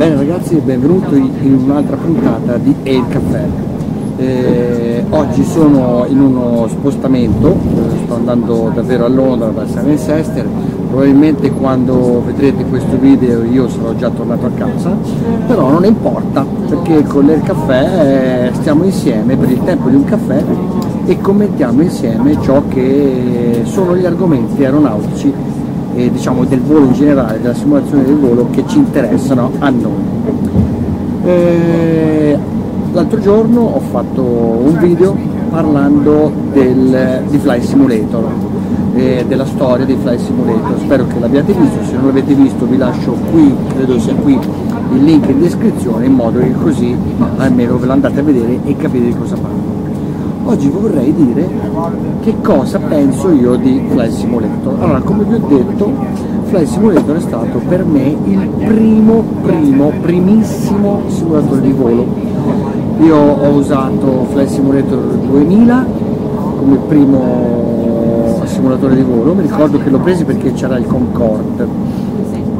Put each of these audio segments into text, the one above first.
Bene ragazzi, benvenuti in un'altra puntata di Air Caffè. Eh, oggi sono in uno spostamento, eh, sto andando davvero a Londra da San Manchester, probabilmente quando vedrete questo video io sarò già tornato a casa, però non importa perché con l'Air Caffè eh, stiamo insieme per il tempo di un caffè e commentiamo insieme ciò che sono gli argomenti aeronautici e diciamo, del volo in generale, della simulazione del volo che ci interessano a noi. Eh, l'altro giorno ho fatto un video parlando del, di Fly Simulator, eh, della storia di Fly Simulator, spero che l'abbiate visto, se non l'avete visto vi lascio qui, credo sia qui il link in descrizione in modo che così almeno ve lo andate a vedere e capite di cosa parlo. Oggi vorrei dire che cosa penso io di Fly Simulator. Allora, come vi ho detto, Fly Simulator è stato per me il primo, primo, primissimo simulatore di volo. Io ho usato Fly Simulator 2000 come primo simulatore di volo, mi ricordo che l'ho preso perché c'era il Concorde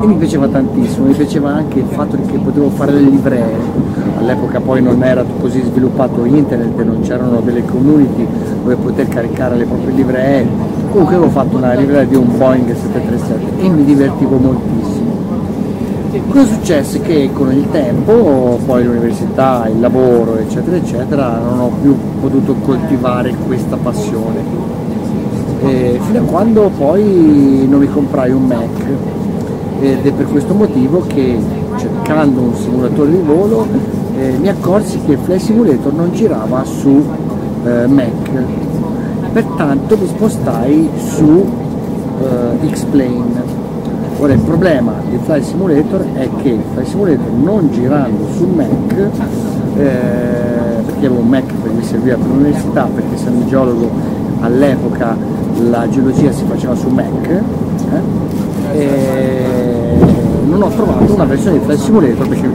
e mi piaceva tantissimo, mi piaceva anche il fatto che potevo fare le livree, all'epoca poi non era così sviluppato internet non c'erano delle community dove poter caricare le proprie livree, comunque avevo fatto una livrea di un Boeing 737 e mi divertivo moltissimo. Cosa successe? Che con il tempo, poi l'università, il lavoro, eccetera, eccetera, non ho più potuto coltivare questa passione. E fino a quando poi non mi comprai un Mac ed è per questo motivo che cercando un simulatore di volo eh, mi accorsi che il Flight Simulator non girava su eh, Mac. Pertanto mi spostai su eh, X-Plane. Ora il problema di Flight Simulator è che il Flight Simulator non girando su Mac eh, perché avevo un Mac che mi serviva per l'università perché essendo geologo all'epoca la geologia si faceva su Mac eh, non ho trovato una versione di Flight Simulator perché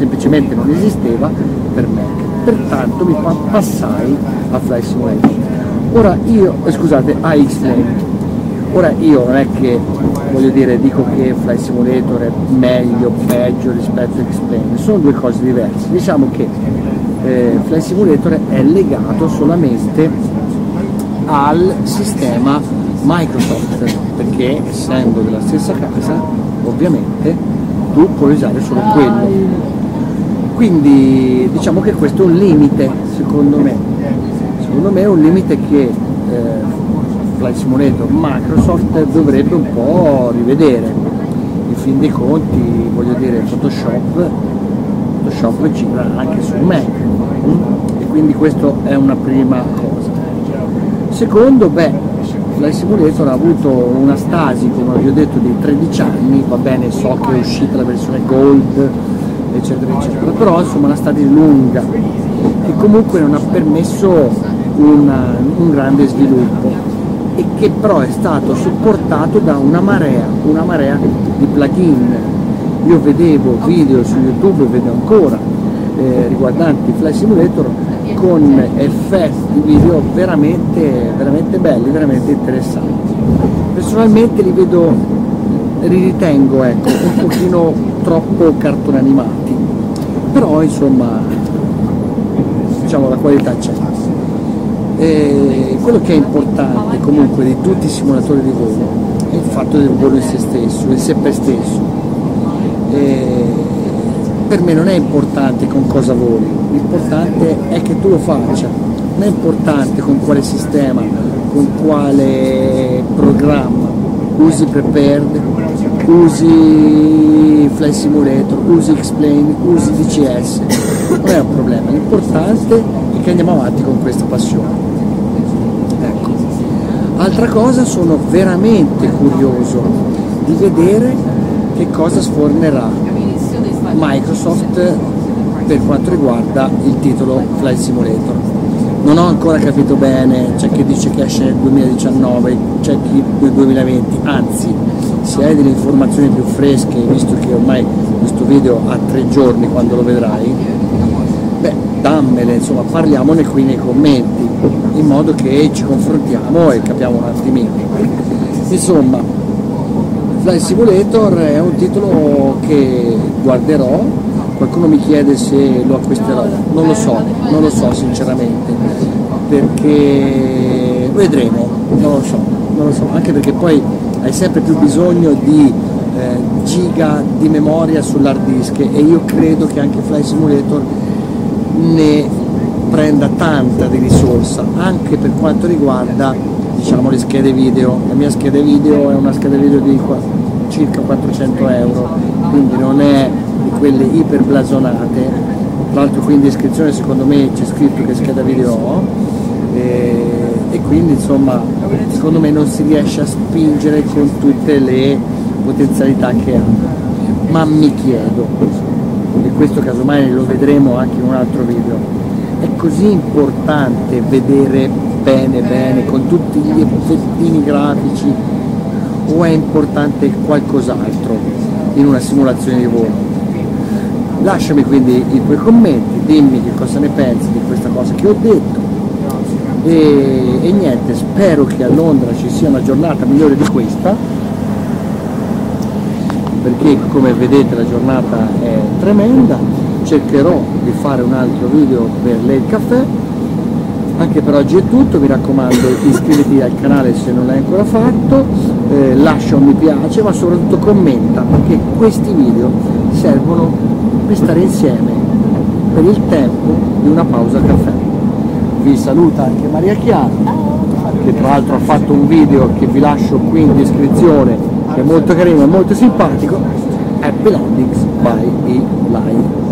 semplicemente non esisteva per me. Pertanto mi passai a Flight Simulator. Ora io, eh, scusate, a X-Plane ora io non è che voglio dire dico che Flight Simulator è meglio, peggio rispetto a X-Plane sono due cose diverse. Diciamo che eh, Flight Simulator è legato solamente al sistema Microsoft perché essendo della stessa casa ovviamente tu puoi usare solo quello. Quindi diciamo che questo è un limite secondo me. Secondo me è un limite che eh, Flight Simulator Microsoft dovrebbe un po' rivedere. In fin dei conti, voglio dire, Photoshop, Photoshop gira anche su Mac e quindi questo è una prima cosa. Secondo, beh, Flight Simulator ha avuto una stasi, come vi ho detto, di 13 anni, va bene, so che è uscita la versione Gold, eccetera, eccetera, però insomma una stasi lunga, che comunque non ha permesso una, un grande sviluppo e che però è stato supportato da una marea, una marea di plugin. Io vedevo video su YouTube, vedo ancora, eh, riguardanti Flight Simulator con effetti video veramente, veramente belli, veramente interessanti. Personalmente li vedo, li ritengo ecco, un pochino troppo cartoni animati, però insomma diciamo la qualità c'è. E quello che è importante comunque di tutti i simulatori di volo è il fatto del volo in se stesso, in sé per stesso. E per me non è importante con cosa voli, l'importante è che tu lo faccia, non è importante con quale sistema, con quale programma, usi Prepared, usi Fly Simulator, usi Explain, usi DCS, non è un problema, l'importante è che andiamo avanti con questa passione. Ecco. Altra cosa, sono veramente curioso di vedere che cosa sfornerà Microsoft per quanto riguarda il titolo Flight Simulator. Non ho ancora capito bene, c'è chi dice che esce nel 2019, c'è chi nel 2020, anzi se hai delle informazioni più fresche, visto che ormai questo video ha tre giorni quando lo vedrai, beh dammele, insomma parliamone qui nei commenti, in modo che ci confrontiamo e capiamo un attimino. Insomma, Fly Simulator è un titolo che guarderò, qualcuno mi chiede se lo acquisterò, non lo so, non lo so sinceramente, perché vedremo, non lo so, non lo so, anche perché poi hai sempre più bisogno di eh, giga di memoria sull'hard disk e io credo che anche Fly Simulator ne prenda tanta di risorsa, anche per quanto riguarda diciamo le schede video, la mia scheda video è una scheda video di circa 400 euro, quindi non è quelle iper blasonate, tra l'altro qui in descrizione secondo me c'è scritto che scheda video. Ho e, e quindi insomma secondo me non si riesce a spingere con tutte le potenzialità che ha, ma mi chiedo, e questo casomai lo vedremo anche in un altro video, è così importante vedere bene bene con tutti gli effettini grafici o è importante qualcos'altro in una simulazione di volo? Lasciami quindi i tuoi commenti, dimmi che cosa ne pensi di questa cosa che ho detto. E, e niente, spero che a Londra ci sia una giornata migliore di questa perché come vedete la giornata è tremenda. Cercherò di fare un altro video per Late Caffè. Anche per oggi è tutto, mi raccomando iscriviti al canale se non l'hai ancora fatto, eh, lascia un mi piace ma soprattutto commenta perché questi video servono per stare insieme per il tempo di una pausa caffè. Vi saluta anche Maria Chiara che tra l'altro ha fatto un video che vi lascio qui in descrizione che è molto carino e molto simpatico, Happy Landings by E-Line.